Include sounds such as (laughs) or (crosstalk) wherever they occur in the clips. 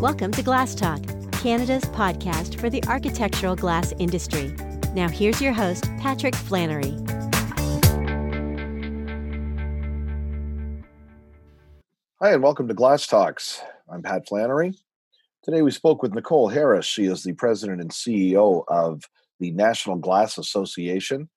Welcome to Glass Talk, Canada's podcast for the architectural glass industry. Now, here's your host, Patrick Flannery. Hi, and welcome to Glass Talks. I'm Pat Flannery. Today we spoke with Nicole Harris. She is the president and CEO of the National Glass Association.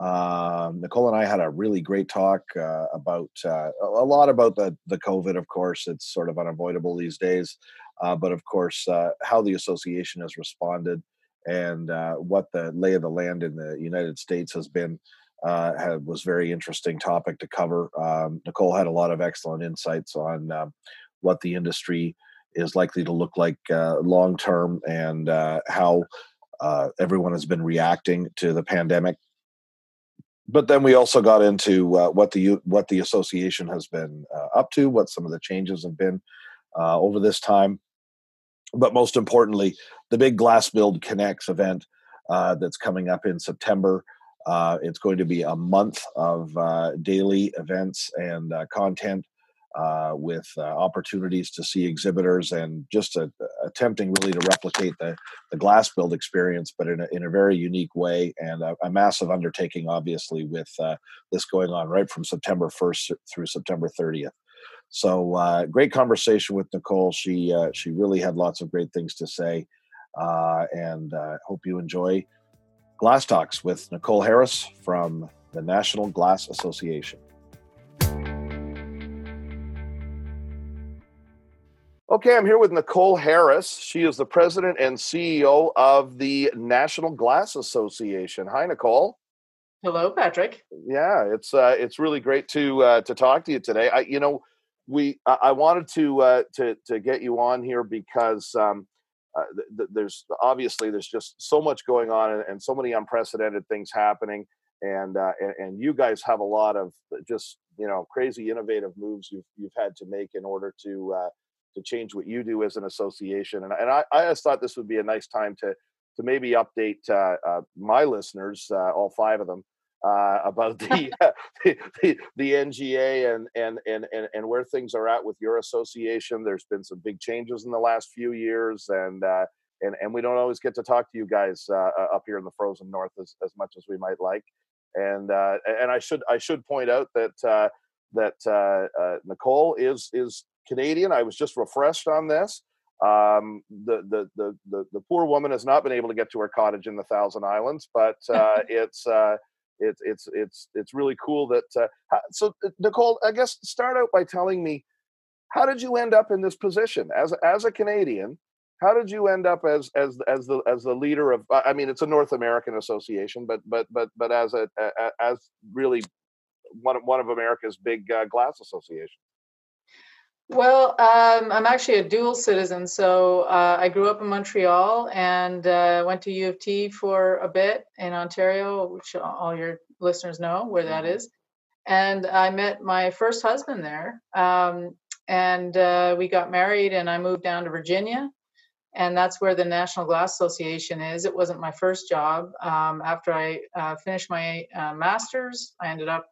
Um, Nicole and I had a really great talk uh, about uh, a lot about the the COVID. Of course, it's sort of unavoidable these days, uh, but of course, uh, how the association has responded and uh, what the lay of the land in the United States has been uh, had, was very interesting topic to cover. Um, Nicole had a lot of excellent insights on um, what the industry is likely to look like long term and how. everyone has been reacting to the pandemic but then we also got into uh, what the what the association has been uh, up to, what some of the changes have been uh, over this time, but most importantly, the big Glass Build Connects event uh, that's coming up in September. Uh, it's going to be a month of uh, daily events and content uh, with uh, opportunities to see exhibitors and just a, attempting really to replicate the, the glass build experience, but in a, in a very unique way and a, a massive undertaking, obviously, with uh, this going on right from September 1st through September 30th. So uh, great conversation with Nicole. She uh, she really had lots of great things to say, uh, and hope you enjoy Glass Talks with Nicole Harris from the National Glass Association. Okay, I'm here with Nicole Harris. She is the president and CEO of the National Glass Association. Hi, Nicole. Hello, Patrick. Yeah, it's uh, it's really great to uh, to talk to you today. I, you know, we I, wanted to uh, to to get you on here because um, uh, th- th- there's obviously there's just so much going on and, and so many unprecedented things happening, and, uh, and and you guys have a lot of just you know crazy innovative moves you've you've had to make in order to uh, to change what you do as an association. And, and I, I just thought this would be a nice time to to maybe update uh, uh, my listeners, uh, all five of them, uh, (laughs) about (laughs) the, the, the NGA and, and and and and where things are at with your association. There's been some big changes in the last few years, and uh, and and we don't always get to talk to you guys uh, up here in the frozen north as, as much as we might like. And and I should I should point out that that Nicole is is Canadian. I was just refreshed on this. Um, the, the, the the the poor woman has not been able to get to her cottage in the Thousand Islands, but (laughs) uh, it's uh, it's it's it's it's really cool that. Uh, so uh, Nicole, I guess start out by telling me how did you end up in this position as as a Canadian? How did you end up as as as the as the leader of? I mean, it's a North American association, but but but but as a, a as really one of one of America's big uh, glass associations. Well, um, I'm actually a dual citizen. So uh, I grew up in Montreal and uh, went to U of T for a bit in Ontario, which all your listeners know where that mm-hmm. And I met my first husband there. Um, and uh, we got married, and I moved down to Virginia. And that's where the National Glass Association is. It wasn't my first job. Um, after I uh, finished my uh, master's, I ended up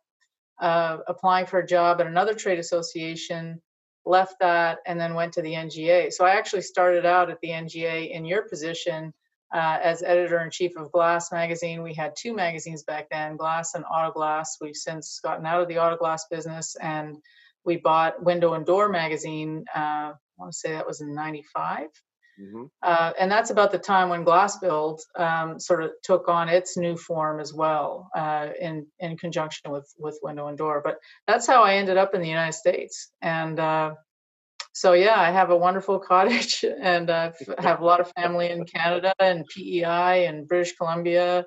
uh, applying for a job at another trade association left that and then went to the NGA. So I actually started out at the NGA in your position uh, as editor in chief of Glass magazine. We had two magazines back then, Glass and Auto Glass. We've since gotten out of the Auto Glass business and we bought Window and Door magazine. Uh, I want to say that was in '95. Mm-hmm. Uh, and that's about the time when Glass Build um, sort of took on its new form as well, uh, in in conjunction with with Window and Door. But that's how I ended up in the United States. And uh, so yeah, I have a wonderful (laughs) cottage, and I have a lot of family in Canada and PEI and British Columbia,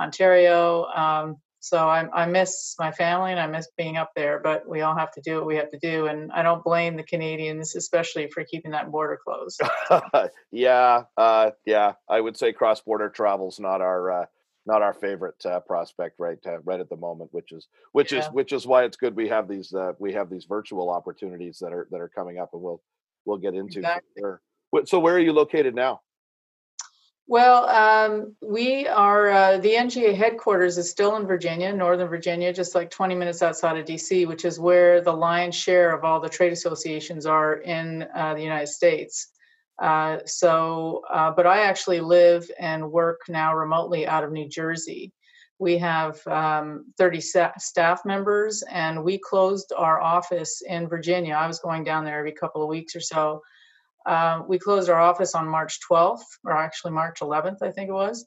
Ontario. Um, so I, I miss my family and I miss being up there, but we all have to do what we have to do. And I don't blame the Canadians, especially for keeping that border closed. (laughs) yeah, uh, yeah, I would say cross border travel's not our uh, not our favorite uh, prospect right uh, right at the moment, which is which yeah. is which is why it's good we have these uh, we have these virtual opportunities that are that are coming up, and we'll we'll get into. Exactly. So where are you located now? Well, um, we are, uh, the NGA headquarters is still in Virginia, Northern Virginia, just like 20 minutes outside of DC, which is where the lion's share of all the trade associations are in uh, the United States. Uh, so, uh, but I actually live and work now remotely out of New Jersey. We have um, 30 staff members, and we closed our office in Virginia. I was going down there every couple of weeks or so. Uh, we closed our office on March 12th, or actually March 11th, I think it was.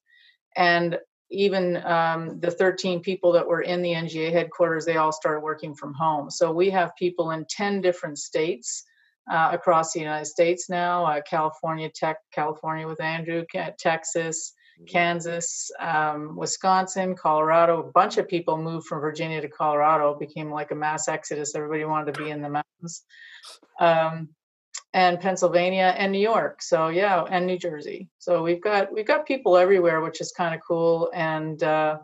And even um, the 13 people that were in the NGA headquarters, they all started working from home. So we have people in 10 different states uh, across the United States now uh, California, Tech, California with Andrew, Texas, mm-hmm. Kansas, um, Wisconsin, Colorado. A bunch of people moved from Virginia to Colorado. It became like a mass exodus. Everybody wanted to be in the mountains. Um, and Pennsylvania and New York. So yeah, and New Jersey. So we've got we've got people everywhere, which is kind of cool. And uh,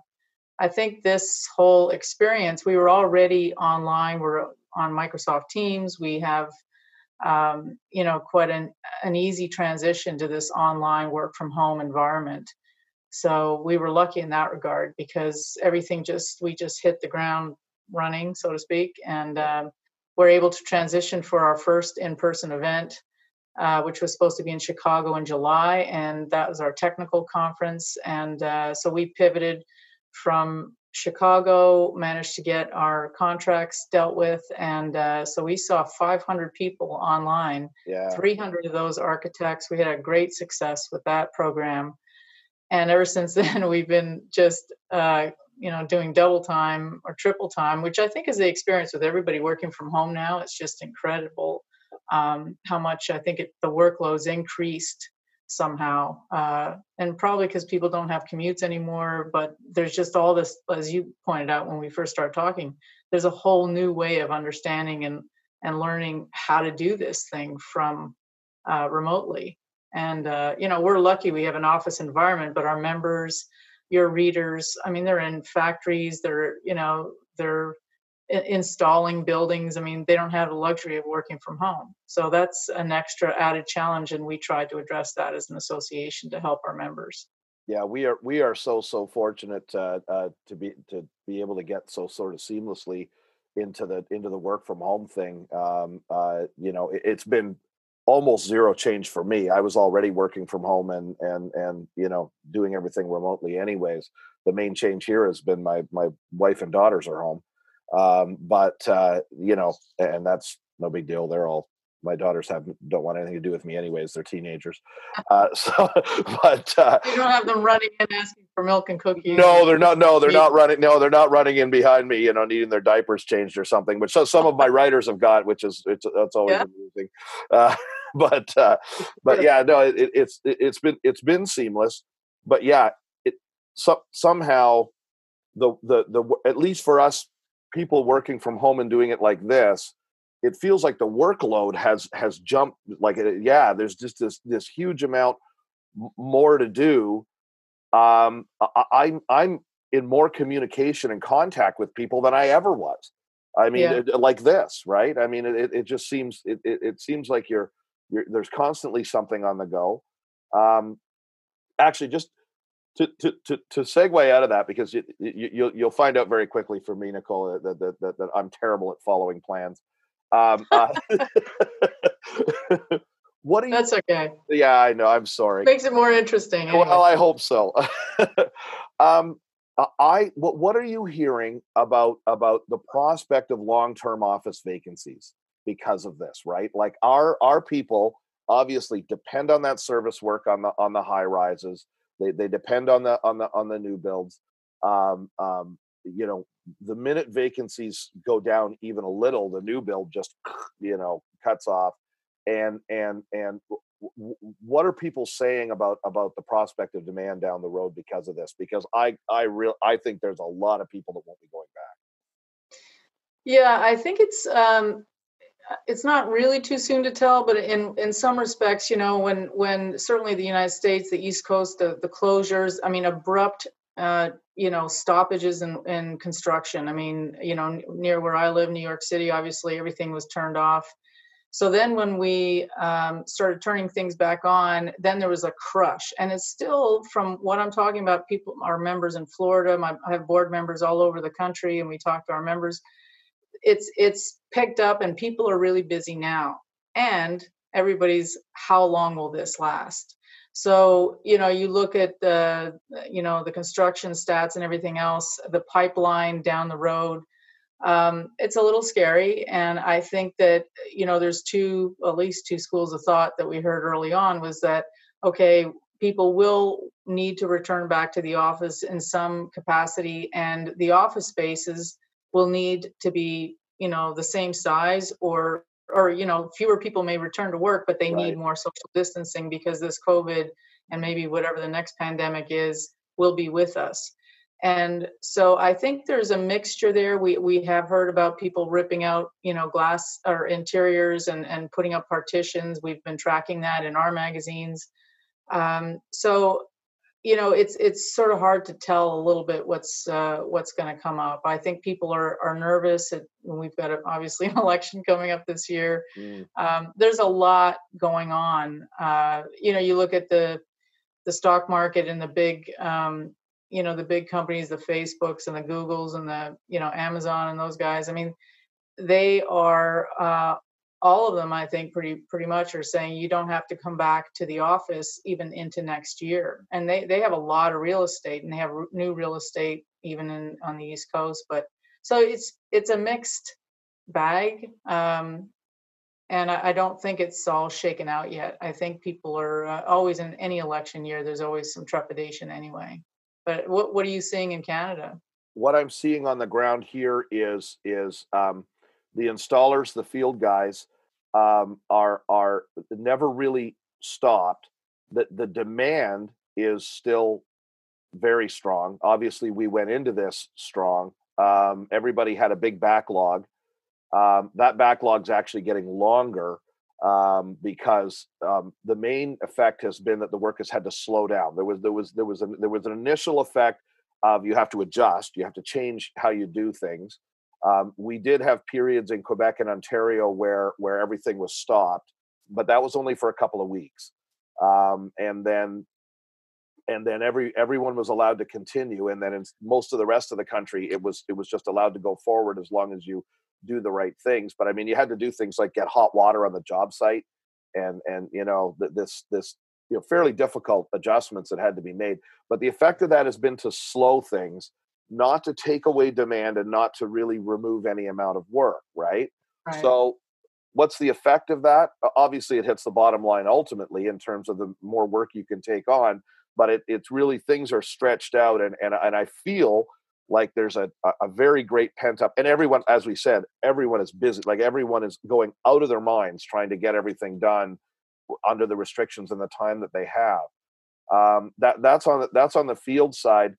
I think this whole experience, we were already online. We're on Microsoft Teams. We have um, you know quite an an easy transition to this online work from home environment. So we were lucky in that regard because everything just we just hit the ground running, so to speak, and um, we're able to transition for our first in-person event, uh, which was supposed to be in Chicago in July, and that was our technical conference. And uh, so we pivoted from Chicago, managed to get our contracts dealt with, and uh, so we saw 500 people online. Yeah. 300 of those architects. We had a great success with that program, and ever since (laughs) then we've been just uh, you know doing double time or triple time which i think is the experience with everybody working from home now. It's just incredible um, how much i think it, the workload's increased somehow uh, and probably because people don't have commutes anymore but there's just all this as you pointed out when we first started talking there's a whole new way of understanding and and learning how to do this thing from uh, remotely. And uh, you know we're lucky we have an office environment but our members your readers i mean they're in factories they're you know they're installing buildings i mean they don't have the luxury of working from home. So that's an extra added challenge and we tried to address that as an association to help our members. Yeah we are we are so so fortunate uh, uh, to be to be able to get so sort of seamlessly into the into the work from home thing. Um, uh, you know it, it's been almost zero change for me. I was already working from home and and and you know doing everything remotely anyways. The main change here has been my my wife and daughters are home, um, but uh, you know, and that's no big deal. They're all my daughters have don't want anything to do with me anyways. They're teenagers, (laughs) uh, (laughs) so but uh, you don't have them running in asking for milk and cookies. No, they're not. No, they're not running. No, they're not running in behind me. You know, needing their diapers changed or something. Which so, some of my (laughs) writers have got, which is it's that's always yeah. amusing. Uh, (laughs) but uh, but yeah, no, it, it's it, has been it's been seamless. But yeah, it so, somehow the the the at least for us people working from home and doing it like this it feels like the workload has has jumped like uh, yeah there's just this this huge amount more to do um I, i'm i'm in more communication and contact with people than i ever was i mean yeah. it, like this right i mean it, it just seems it, it, it seems like you're, you're there's constantly something on the go um actually just to, to, to, to segue out of that because you, you, you'll, you'll find out very quickly from me, Nicole, that, that, that, that I'm terrible at following plans. Um, uh, (laughs) what do you? That's okay. Yeah, I know. I'm sorry. Makes it more interesting. Anyway. Well, I hope so. (laughs) um, I what what are you hearing about about the prospect of long term office vacancies because of this? Right, like our our people obviously depend on that service work on the on the high rises. They they depend on the on the on the new builds. Um, um, you know, the minute vacancies go down even a little, the new build just (clears throat) you know cuts off. And and and what are people saying about about the prospect of demand down the road because of this? Because I I real I think there's a lot of people that won't be going back. Yeah, I think it's um, it's not really too soon to tell, but in in some respects, you know, when when certainly the United States, the East Coast, the the closures, I mean, abrupt uh, you know stoppages in, in construction. I mean you know near where i live new york city obviously everything was turned off. So then when we um, started turning things back on then there was a crush. And it's still from what i'm talking about people our members in florida my, i have board members all over the country and we talk to our members it's it's picked up and people are really busy now and everybody's how long will this last? So, you know, you look at the, you know, the construction stats and everything else, the pipeline down the road, um, it's a little scary. And I think that, you know, there's two, at least two schools of thought that we heard early on was that, okay, people will need to return back to the office in some capacity and the office spaces will need to be, you know, the same size or or you know fewer people may return to work but they right. need more social distancing because this covid and maybe whatever the next pandemic is will be with us. And so i think there's a mixture there. We we have heard about people ripping out you know glass or interiors and and putting up partitions. We've been tracking that in our magazines. Um, so you know it's it's sort of hard to tell a little bit what's uh, what's going to come up. I think people are are nervous it, we've got a, obviously (laughs) an election coming up this year. Mm. um, there's a lot going on. Uh, you know you look at the the stock market and the big um, you know the big companies the facebooks and the googles and the you know amazon and those guys i mean they are uh, all of them i think pretty pretty much are saying you don't have to come back to the office even into next year. And they they have a lot of real estate and they have new real estate even in on the east coast but so it's it's a mixed bag um, and I, don't think it's all shaken out yet. I think people are uh, always in any election year there's always some trepidation anyway. But what, what are you seeing in canada? What i'm seeing on the ground here is is um, the installers, the field guys, um, are are never really stopped. The the demand is still very strong. Obviously, we went into this strong. Um, everybody had a big backlog. Um, that backlog's actually getting longer um, because um, the main effect has been that the work has had to slow down. There was there was there was an, there was an initial effect of you have to adjust, you have to change how you do things. Um, we did have periods in Quebec and Ontario where where everything was stopped, but that was only for a couple of weeks, um, and then and then every everyone was allowed to continue, and then in most of the rest of the country, it was it was just allowed to go forward as long as you do the right things. But I mean, you had to do things like get hot water on the job site, and and you know this this you know fairly difficult adjustments that had to be made. But the effect of that has been to slow things not to take away demand and not to really remove any amount of work, right? right? So, what's the effect of that? Obviously, it hits the bottom line ultimately in terms of the more work you can take on, but it, it's really things are stretched out, and and and I feel like there's a a very great pent up, and everyone, as we said, everyone is busy. Like everyone is going out of their minds trying to get everything done under the restrictions and the time that they have. Um, that that's on the, that's on the field side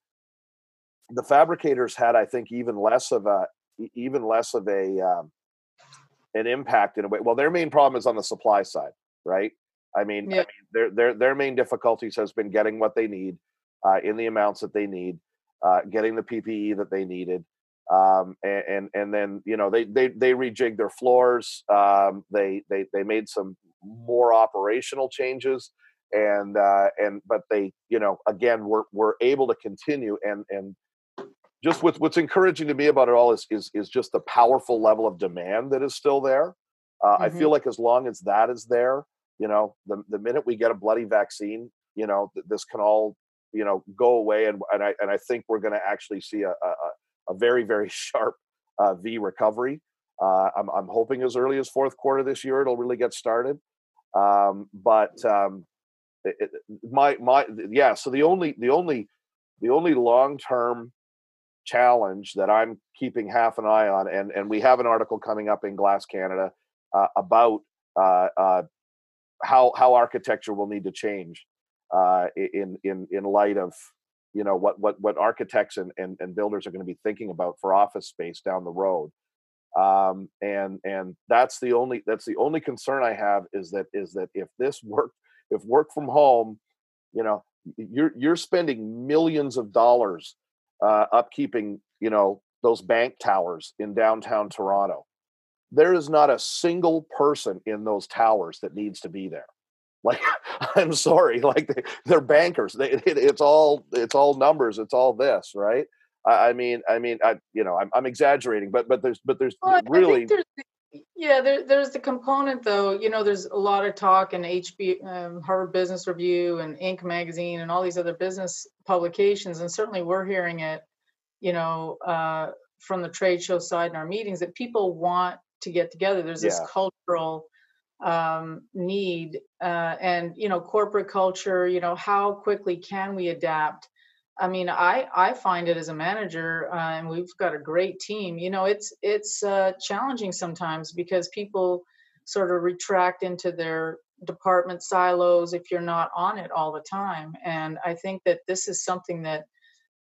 the fabricators had, I think, even less of a even less of a um, an impact in a way. Well, their main problem is on the supply side, right? I mean. I mean their their their main difficulties has been getting what they need uh, in the amounts that they need, uh, getting the PPE that they needed, um, and, and, and then you know they they they rejigged their floors. Um, they they they made some more operational changes, and uh, and but they you know again were were able to continue and and just what's what's encouraging to me about it all is is is just the powerful level of demand that is still there. Uh, mm-hmm. I feel mm-hmm. like as long as that is there, you know, the the minute we get a bloody vaccine, you know, th- this can all you know go away, and and I and I think we're going to actually see a, a, a very very (laughs) sharp uh, V recovery. Uh, I'm I'm hoping as early as fourth quarter this year it'll really get started. Um, but um, it, it, my my yeah, so the only the only the only long term challenge that I'm keeping half an eye on, and and we have an article coming up in Glass Canada uh, about uh, uh, how how architecture will need to change uh, in in in light of you know what what what architects and and, and builders are going to be thinking about for office space down the road. Um, and and that's the only that's the only concern I have is that is that if this work if work from home, you know, you're you're spending millions of dollars uh, upkeeping, you know, those bank towers in downtown Toronto. There is not a single person in those towers that needs to be there. (laughs) Like, I'm sorry, like they, are bankers. They, it, it's all it's all numbers. It's all this, right? I, I mean, I mean, I you know, I'm, I'm exaggerating, but but there's but there's well, really. There's, Yeah, there, there's the component though. You know, there's a lot of talk in HB, um, Harvard Business Review and Inc. magazine and all these other business publications, and certainly we're hearing it. You know, uh, from the trade show side in our meetings that people want to get together. There's this Yeah. cultural um, need, uh, and you know, corporate culture. You know, how quickly can we adapt? I mean, I I find it as a manager, uh, and we've got a great team. You know, it's it's uh, challenging sometimes because people sort of retract into their department silos if you're not on it all the time. And I think that this is something that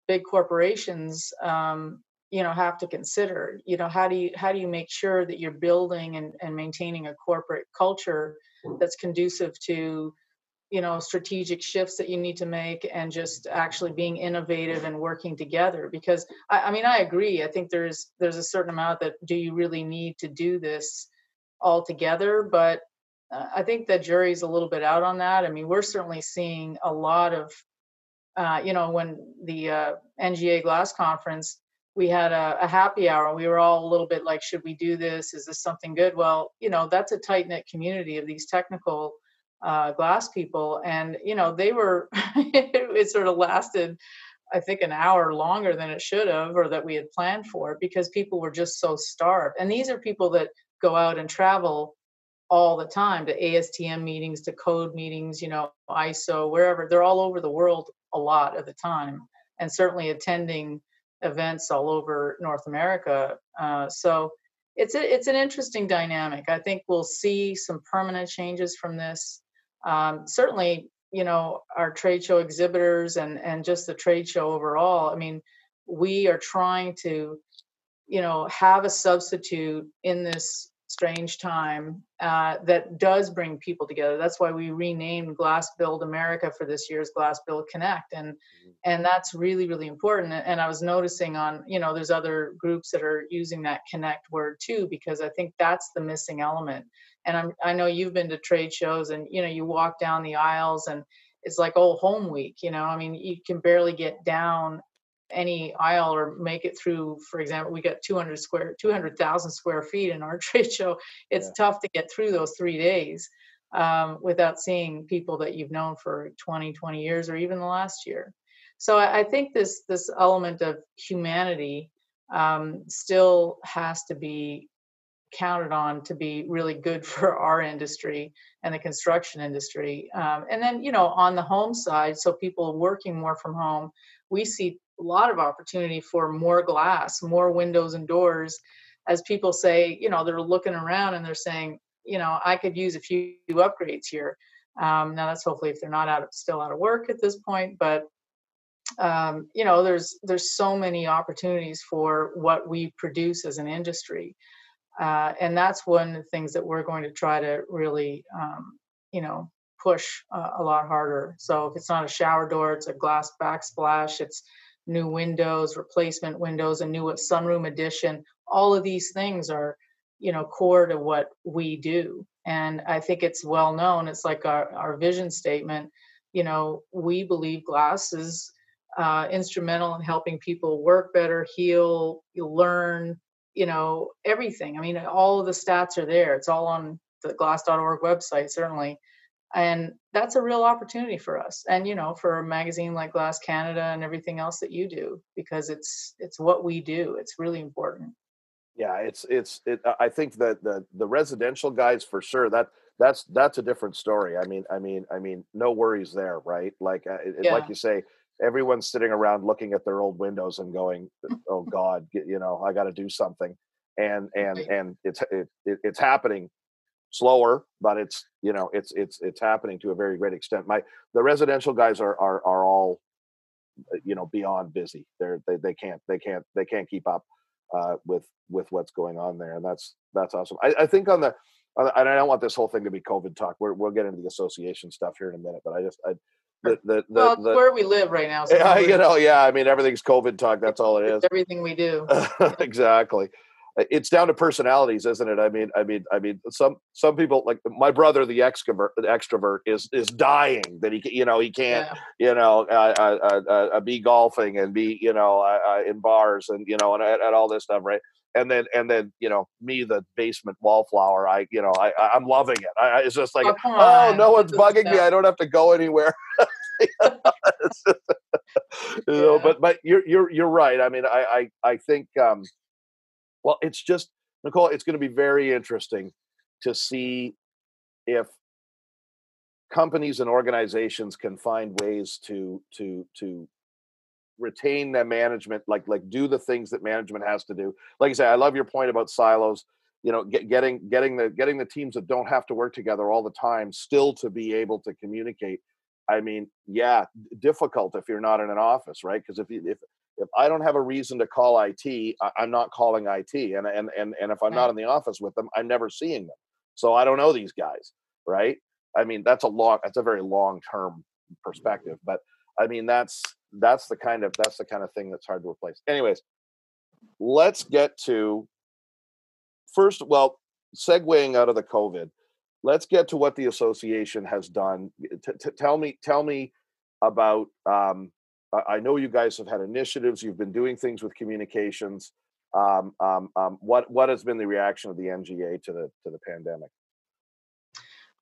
big corporations, um, you know, have to consider. You know, how do you how do you make sure that you're building and, and maintaining a corporate culture that's conducive to you know strategic shifts that you need to make and just actually being innovative and working together because I, I mean i agree. I think there's there's a certain amount that do you really need to do this all together? But uh, i think the jury's a little bit out on that. I mean we're certainly seeing a lot of uh, you know when the uh, nga glass conference we had a, a happy hour we were all a little bit like should we do this? Is this something good? Well you know that's a tight knit community of these technical uh, glass people, and you know they were. (laughs) it sort of lasted, I think, an hour longer than it should have, or that we had planned for, because people were just so starved. And these are people that go out and travel all the time to ASTM meetings, to code meetings, you know, ISO, wherever. They're all over the world a lot of the time, and certainly attending events all over North America. Uh, so it's a, it's an interesting dynamic. I think we'll see some permanent changes from this um, certainly you know our trade show exhibitors and and just the trade show overall i mean we are trying to you know have a substitute in this strange time uh, that does bring people together. That's why we renamed glass build america for this year's glass build connect. And mm-hmm. and that's really really important. And i was noticing on you know there's other groups that are using that connect word too because i think that's the missing element. And I'm, I know you've been to trade shows and you know you walk down the aisles and it's like oh home week you know? I mean you can barely get down any aisle or make it through for example we got 200 square 200,000 square feet in our (laughs) trade show it's yeah. tough to get through those 3 days um, without seeing people that you've known for 20 20 years or even the last year so I, I think this this element of humanity um, still has to be counted on to be really good (laughs) for our industry and the construction industry. Um, and then, you know, on the home side, so people working more from home, we see a lot of opportunity for more glass, more windows and doors. As people say, you know, they're looking around and they're saying, you know, I could use a few upgrades here. Um, now that's hopefully if they're not out of, still out of work at this point, but um, you know, there's there's so many opportunities for what we produce as an industry. Uh, and that's one of the things that we're going to try to really, um, you know, push uh, a lot harder. So if it's not a shower door, it's a glass backsplash, it's new windows, replacement windows, a new sunroom addition. All of these things are, you know, core to what we do. And I think it's well known. It's like our, our vision statement. You know, we believe glass is uh, instrumental in helping people work better, heal, learn, you know everything i mean all of the stats are there it's all on the glass.org website certainly and that's a real opportunity for us and you know for a magazine like glass canada and everything else that you do because it's it's what we do it's really important yeah it's it's it, i think that the the residential guys for sure that that's that's a different story i mean i mean i mean no worries there right like uh, it, yeah. like you say everyone's sitting around looking at their old windows and going, "Oh (laughs) God, you know, I got to do something." And and and it's it, it, it's happening slower, but it's you know it's it's it's happening to a very great extent. My the residential guys are are are all uh, you know beyond busy. They're they they can't they can't they can't keep up uh, with with what's going on there, and that's that's awesome. I, I think on the and I don't want this whole thing to be COVID talk. we will get into the association stuff here in a minute, but I just I the the, the, well, the where we live right now. So yeah, you know, yeah. I mean, everything's COVID talk. That's all it is. everything we do. (laughs) exactly. It's down to personalities, isn't it? I mean, I mean, I mean, some some people like my brother, the extrovert, the extrovert is is dying that he you know he can't yeah. you know uh, uh, uh, uh, be golfing and be you know uh, uh, in bars and you know and, and all this stuff, right? and then and then you know me the basement wallflower i you know i i'm loving it I, it's just like oh, oh no one's bugging me i don't have to go anywhere (laughs) (laughs) you know yeah. but but you're you're you're right i mean i i, I think um well it's just nicole it's going to be very interesting to see if companies and organizations can find ways to to to retain the management like like do the things that management has to do. Like i say i love your point about silos you know get, getting getting the getting the teams that don't have to work together all the time still to be able to communicate. I mean yeah difficult if you're not in an office right? Because if you if if i don't have a reason to call it i'm not calling it and and and, and if i'm not in the office with them i'm never seeing them so i don't know these guys right i mean that's a long that's a very long term perspective but i mean that's that's the kind of that's the kind of thing that's hard to replace. Anyways, let's get to first. Well, segueing out of the COVID, let's get to what the association has done. T- t- tell me, tell me about. Um, I know you guys have had initiatives. You've been doing things with communications. Um, um, um, what what has been the reaction of the NGA to the to the pandemic?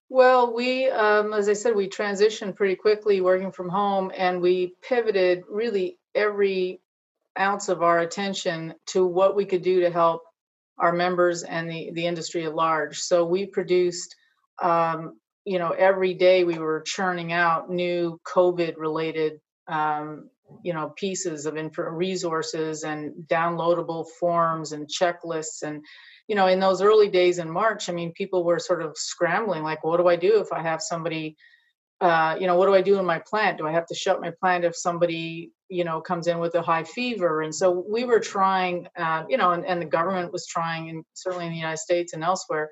Well, we, um, as I said, we transitioned pretty quickly working from home and we pivoted really every ounce of our attention to what we could do to help our members and the, the industry at large. So we produced, um, you know, every day we were churning out new COVID related, um, you know, pieces of info resources and downloadable forms and checklists and you know, in those early days in March, I mean, people were sort of scrambling, like, what do I do if I have somebody, uh, you know, what do I do in my plant? Do I have to shut my plant if somebody, you know, comes in with a high fever? And so we were trying, uh, you know, and, and the government was trying, and certainly in the United States and elsewhere,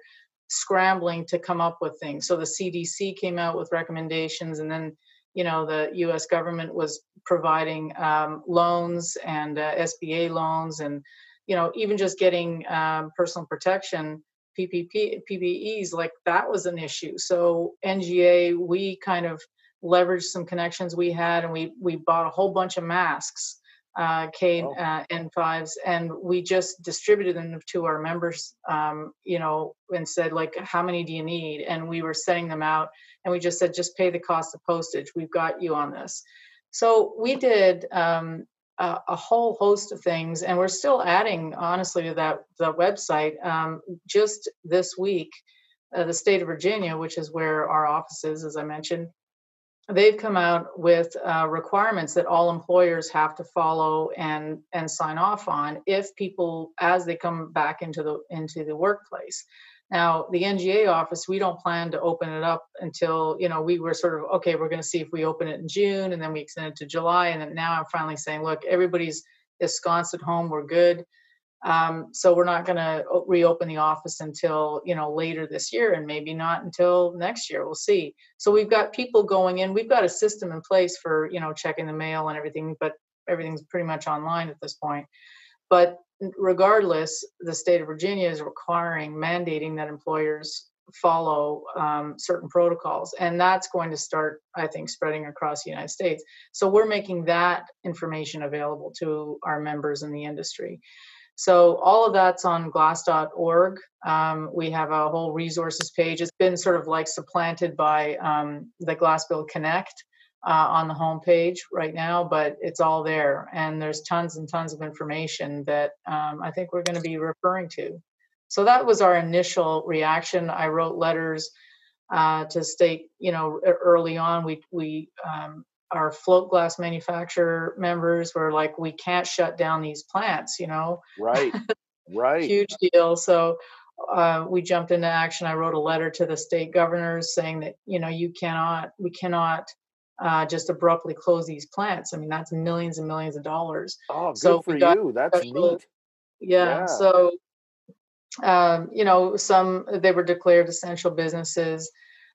scrambling to come up with things. So the CDC came out with recommendations, and then, you know, the U.S. government was providing um, loans and uh, SBA loans and you know, even just getting um, personal protection PPP PPEs, like that was an issue. So NGA, we kind of leveraged some connections we had, and we we bought a whole bunch of masks, uh, K oh. uh, N5s, and we just distributed them to our members, um, you know, and said like, how many do you need? And we were sending them out, and we just said, just pay the cost of postage. We've got you on this. So we did um, a, a, whole host of things, and we're still adding, honestly, to that the website. Um, just this week, uh, the state of Virginia, which is where our office is, as I mentioned, they've come out with uh, requirements that all employers have to follow and and sign off on if people as they come back into the into the workplace. Now, the NGA office, we don't plan to open it up until, you know, we were sort of, okay, we're going to see if we open it in June and then we extend it to July. And then now I'm finally saying, look, everybody's ensconced at home, we're good. Um, so we're not going to reopen the office until, you know, later this year and maybe not until next year. We'll see. So we've got people going in. We've got a system in place for, you know, checking the mail and everything, but everything's pretty much online at this point. But regardless, the state of Virginia is requiring, mandating that employers follow um, certain protocols. And that's going to start, I think, spreading across the United States. So we're making that information available to our members in the industry. So all of that's on glass.org. Um, we have a whole resources page. It's been sort of like supplanted by um, the Glassbuild Connect uh, on the homepage right now, but it's all there. And there's tons and tons of information that um, I think we're going to be referring to. So that was our initial reaction. I wrote letters uh, to state, you know, early on, we, we, um, our float glass manufacturer members were like, we can't shut down these plants, you know? Right, (laughs) right. Huge deal. So uh, we jumped into action. I wrote a letter to the state governors saying that, you know, you cannot, we cannot uh, just abruptly close these plants. I mean, that's millions and millions of dollars. Oh, good so for you. That's special, neat. Yeah, yeah. So, um, you know, some they were declared essential businesses.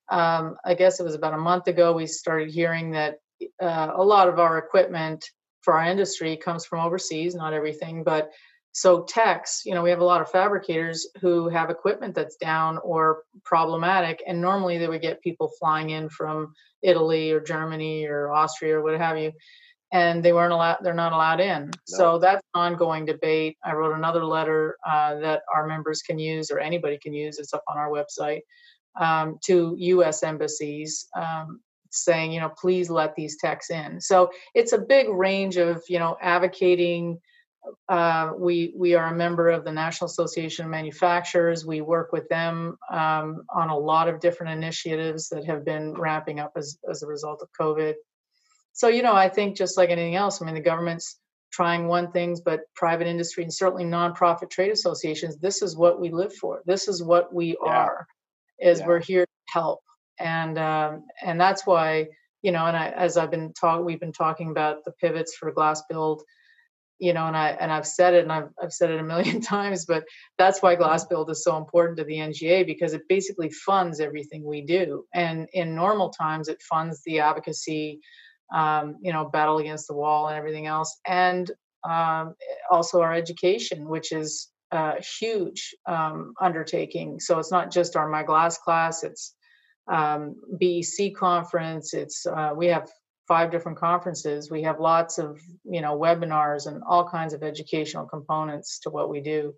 Um, I guess it was about a month ago we started hearing that uh, a lot of our equipment for our industry comes from overseas. Not everything, but So techs, you know, we have a lot of fabricators who have equipment that's down or problematic, and normally they would get people flying in from Italy or Germany or Austria or what have you, and they weren't allowed. They're not allowed in. No. So that's an ongoing debate. I wrote another letter uh, that our members can use or anybody can use. It's up on our website um, to U.S. embassies. Um, saying you know please let these techs in so it's a big range of you know advocating uh, we we are a member of the National Association of Manufacturers. We work with them um, on a lot of different initiatives that have been ramping up as as a result of COVID. So you know, I think just like anything else, I mean, the government's trying one things, but private industry and certainly nonprofit trade associations, this is what we live for. This is what we yeah. are. Is yeah. we're here to help, and um, and that's why you know, and I, as I've been talking, we've been talking about the pivots for Glass Build you know, and I and I've said it and I've I've said it a million (laughs) times, but that's why Glass Build is so important to the NGA because it basically funds everything we do. And in normal times, it funds the advocacy, um, you know, battle against the wall and everything else, and um, also our education, which is a huge um, undertaking. So it's not just our My Glass class; it's um, BEC conference. It's uh, we have five different conferences. We have lots of, you know, webinars and all kinds of educational components to what we do.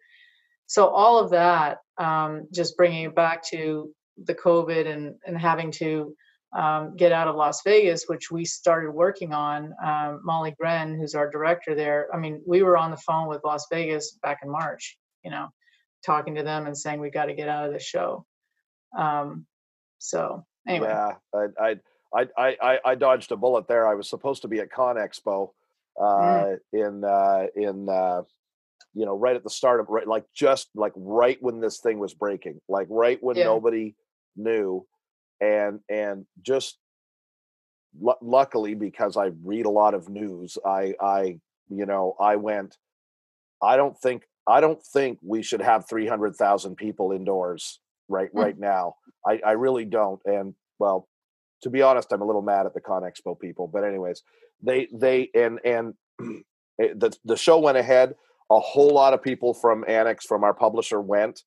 So all of that, um, just bringing it back to the COVID and, and having to um, get out of Las Vegas, which we started working on. Um, Molly Gren, who's our director there, I mean, we were on the phone with Las Vegas back in March, you know, talking to them and saying we got to get out of the show. Um, so anyway, yeah, I, I I, I, I dodged a bullet there. I was supposed to be at ConExpo uh, mm. in uh, in uh, you know right at the start of right like just like right when this thing was breaking, like right when yeah. nobody knew, and and just l- luckily because I read a lot of news, I I you know I went. I don't think I don't think we should have three hundred thousand people indoors right mm. right now. I I really don't. And well, to be honest, I'm a little mad at the ConExpo people. But anyways, they they and and (clears throat) the the show went ahead. A whole lot of people from Annex from our publisher went.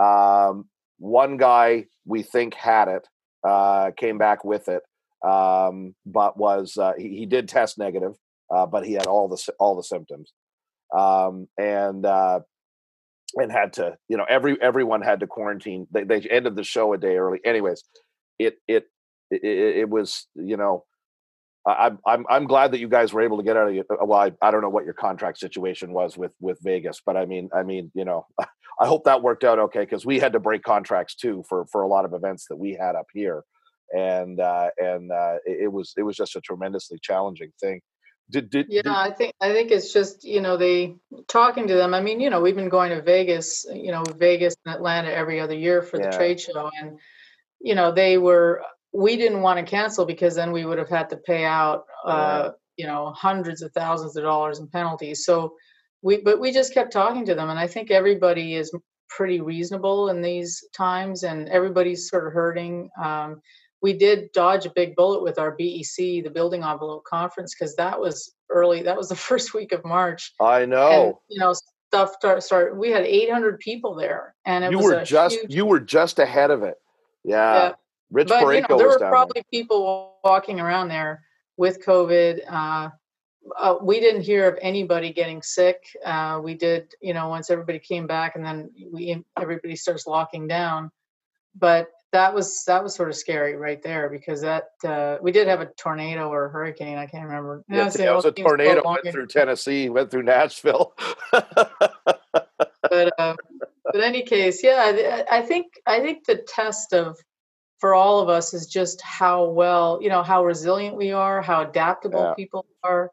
Um, one guy we think had it, uh, came back with it, um, but was uh, he, he, did test negative, uh, but he had all the all the symptoms, um, and uh, and had to you know every everyone had to quarantine. They they ended the show a day early. Anyways, it it it, it was you know I'm I'm I'm glad that you guys were able to get out of it. Well, I, I don't know what your contract situation was with with Vegas, but I mean I mean you know (laughs) I hope that worked out okay because we had to break contracts too for for a lot of events that we had up here, and uh, and uh, it, it was it was just a tremendously challenging thing. Did, did, yeah, did... I think I think it's just you know they talking to them. I mean you know we've been going to Vegas, you know Vegas and Atlanta every other year for yeah. the trade show, and you know they were we didn't want to cancel because then we would have had to pay out uh, you know hundreds of thousands of dollars in penalties so we but we just kept talking to them and i think everybody is pretty reasonable in these times and everybody's sort of hurting um, we did dodge a big bullet with our bec the building envelope conference because that was early that was the (laughs) first week of march i know and, you know stuff start, start we had 800 people there and it you was were just huge, you were just ahead of it yeah. yeah Rich but, you know, there were probably there. people walking around there with COVID. Uh, uh, we didn't hear of anybody getting sick. Uh, we did, you know, once everybody came back, and then we everybody starts locking down. But that was that was sort of scary right there because that uh, we did have a tornado or a hurricane. I can't remember. Yeah, it was a tornado went through Tennessee, went through Nashville. but uh, but any case, yeah, I, I think I think the test of for all of us is just how well, you know, how resilient we are, how adaptable yeah. people are.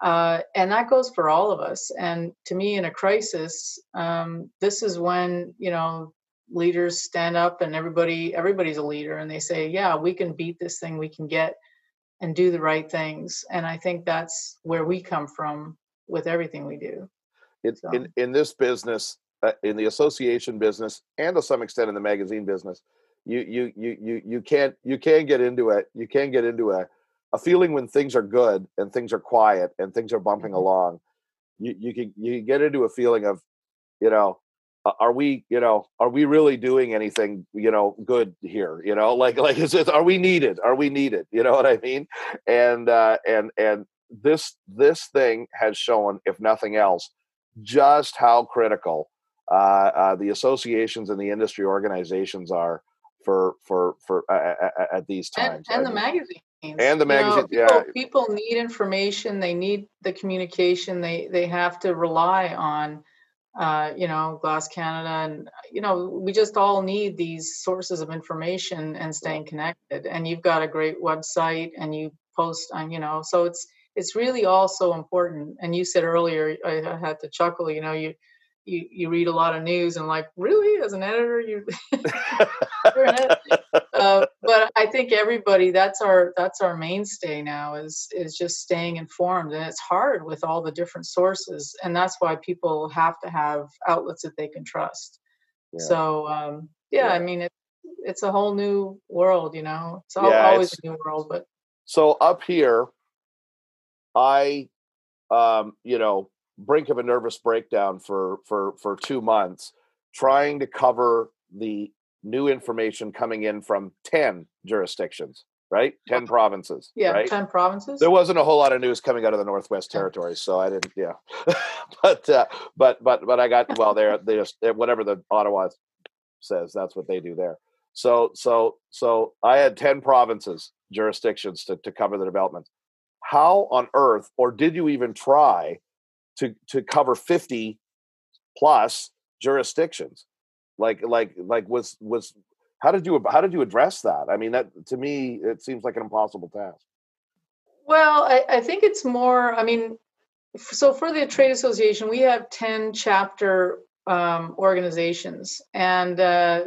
Uh, and that goes for all of us. And to me, in a crisis, um, this is when, you know, leaders stand up and everybody everybody's a leader and they say yeah we can beat this thing we can get and do the right things and i think that's where we come from with everything we do it, so. in, in this business uh, in the association business and to some extent in the magazine business you you you you you can't you can get into it you can get into a a feeling when things are good and things are quiet and things are bumping mm-hmm. along you you can you can get into a feeling of, you know, are we you know are we really doing anything you know good here? You know (laughs) like like is it are we needed? Are we needed? You know what i mean? And uh and and this this thing has shown if nothing else just how critical uh, uh the associations and the industry organizations are for for for uh, at these times. and, and the magazine and the magazine you know, people, yeah. people need information they need the communication they they have to rely on uh, you know glass canada and you know we just all need these sources of information and staying connected and you've got a great website and you post on you know so it's it's really all so important and you said earlier i, I had to chuckle you know you you, you read a lot of news and like really? As an editor you (laughs) (laughs) uh, (laughs) but i think everybody that's our that's our mainstay now is is just staying informed and it's hard with all the different sources and that's why people have to have outlets that they can trust. Yeah. so um, yeah, yeah, i mean it, it's a whole new world you know? It's yeah, always it's, a new world but so up here i um you know brink of a nervous breakdown for for for two months trying to cover the new information coming in from 10 jurisdictions right? 10 provinces yeah right? 10 provinces? There wasn't a whole lot of news coming out of the northwest territories so i didn't yeah. (laughs) But uh, but but but i got well there they just whatever the ottawa says that's what they do there. So so so i had 10 provinces jurisdictions to, to cover the development. How on earth or did you even try to to cover 50 plus jurisdictions like like like was was how did you how did you address that? I mean that to me it seems like an impossible task. Well i, I think it's more i mean so for the trade association we have 10 chapter um, organizations. And uh,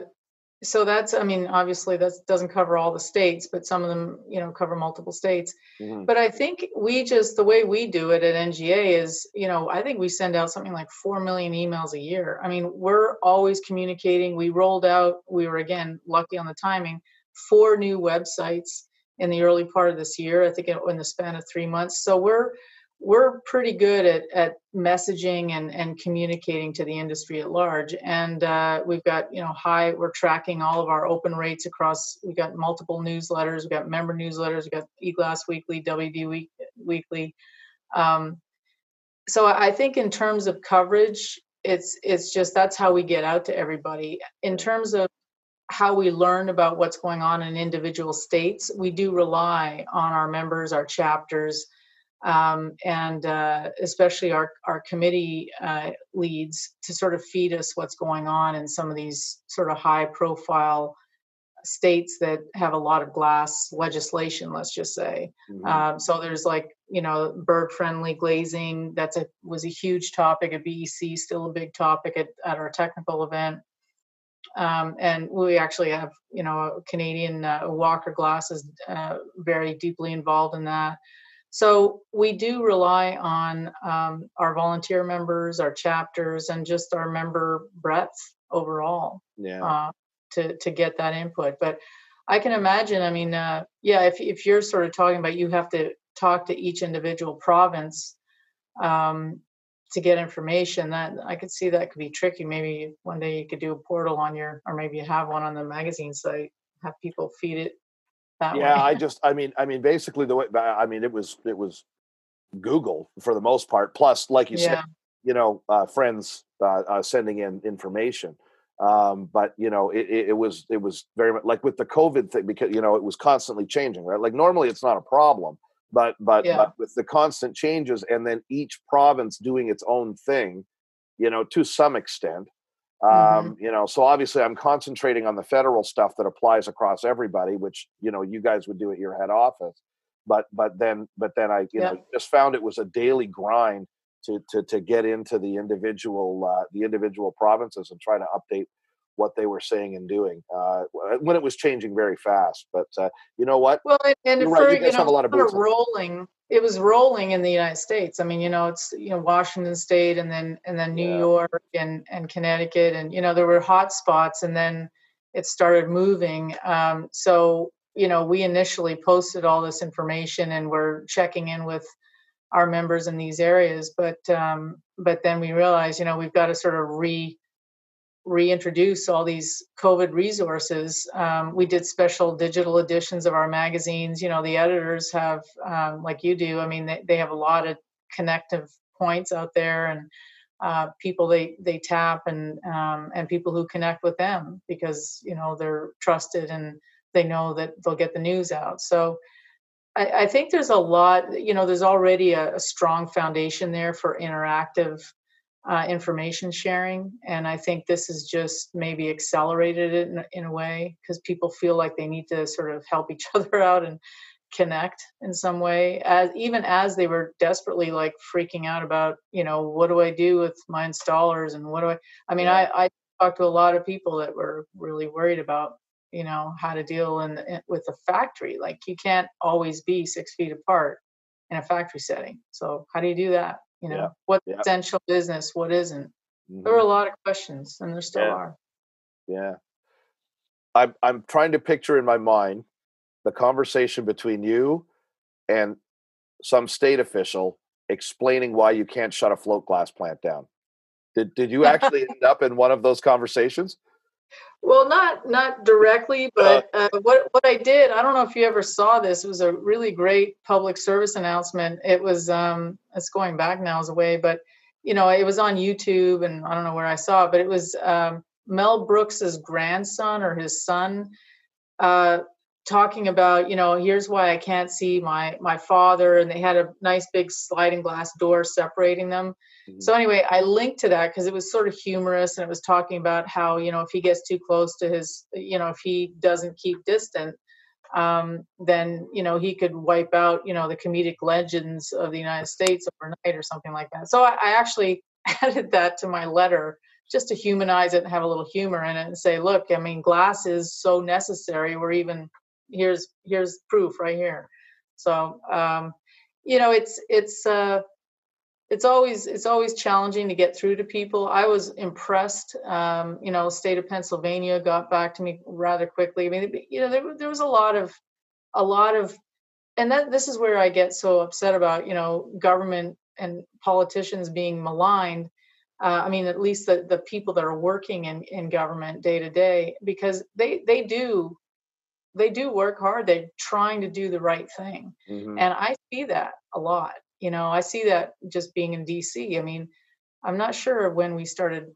so that's i mean obviously that doesn't cover all the states but some of them you know cover multiple states. Mm-hmm. but i think we just the way we do it at nga is you know i think we send out something like 4 million emails a year. I mean we're always communicating. We rolled out we were again lucky on the timing four new websites in the early part of this year i think in the span of three months. So we're we're pretty good at, at messaging and, and communicating to the industry at large. And uh, we've got, you know, high, we're tracking all of our open rates across, we've got multiple newsletters, we've got member newsletters, we've got eGlass Weekly, WD week, Weekly. Um, so I think in terms of coverage, it's it's just that's how we get out to everybody. In terms of how we learn about what's going on in individual states, we do rely on our members, our chapters, um, and uh, especially our, our committee uh, leads to sort of feed us what's going on in some of these sort of high profile states that have a lot of glass legislation let's just say. Mm-hmm. um, so there's like you know bird friendly glazing that's a was a huge topic at bec still a big topic at, at our technical event. Um, and we actually have you know canadian uh, walker glass is uh, very deeply involved in that so we do rely on um, our volunteer members, our chapters, and just our member breadth overall yeah. uh, to to get that input. But I can imagine. I mean, uh, yeah, if if you're sort of talking about you have to talk to each individual province um, to get information, that I could see that could be tricky. Maybe one day you could do a portal on your, or maybe you have one on the magazine site, have people feed it yeah, I just, I mean, I mean, basically the way, I mean, it was, it was Google for the most part. Plus, like you yeah. said, you know, uh, friends uh, uh, sending in information. Um, but you know, it, it, it, was, it was very much like with the COVID thing because you know it was constantly changing, right? Like normally it's not a problem, but but, yeah. but with the constant changes and then each province doing its own thing, you know, to some extent, Mm-hmm. Um, you know, so obviously I'm concentrating on the federal stuff that applies across everybody, which you know you guys would do at your head office. But but then but then I you yeah. know just found it was a daily grind to to to get into the individual uh, the individual provinces and try to update what they were saying and doing uh, when it was changing very fast. But uh, you know what? Well, and, and for, right. you, you know, have a lot of rolling it was rolling in the United States. I mean, you know, it's you know Washington State and then and then New yeah. York and and Connecticut and you know there were hot spots and then it started moving. Um, so you know we initially posted all this information and we're checking in with our members in these areas, but um, but then we realized, you know, we've got to sort of re reintroduce all these COVID resources. Um, we did special digital editions of our magazines. You know, the editors have, um, like you do, I mean, they, they have a lot of connective points out there and uh, people they they tap and um, and people who connect with them because you know they're trusted and they know that they'll get the news out. So I, I think there's a lot. You know, there's already a, a strong foundation there for interactive uh, information sharing. And I think this has just maybe accelerated it in, in a way because people feel like they need to sort of help each (laughs) other out and connect in some way as even as they were desperately like freaking out about you know what do i do with my installers and what do i i mean yeah. i i talked to a lot of people that were really worried about you know how to deal in, in with a factory like you can't always be six feet apart in a factory setting so how do you do that you know, yeah. what's yeah. essential business, what isn't? Mm-hmm. There were a lot of questions, and there still yeah. are. Yeah, I'm I'm trying to picture in my mind the conversation between you and some state official explaining why you can't shut a float glass plant down. Did did you (laughs) actually end up in one of those conversations? Well, not not directly, but uh, what what I did, I don't know if you ever saw this. It was a really great public service announcement. It was um, it's going back now as a way, but you know, it was on YouTube, and I don't know where I saw it, but it was um, Mel Brooks's grandson or his son uh, talking about, you know, here's why I can't see my my father, and they had a nice big sliding glass door separating them. So anyway, I linked to that because it was sort of humorous and it was talking about how, you know, if he gets too close to his, you know, if he doesn't keep distant, um, then, you know, he could wipe out, you know, the comedic legends of the United States overnight or something like that. So I, I actually (laughs) added that to my letter just to humanize it and have a little humor in it and say, look, I mean, glass is so necessary. We're even here's here's proof right here. So um, you know, it's it's uh it's always it's always challenging to get through to people. I was impressed. Um, you know, state of Pennsylvania got back to me rather quickly. I mean, you know, there, there was a lot of a lot of, and that this is where I get so upset about you know government and politicians being maligned. Uh, I mean, at least the the people that are working in in government day to day, because they they do they do work hard. They're trying to do the right thing, mm-hmm. and I see that a lot you know i see that just being in dc i mean i'm not sure when we started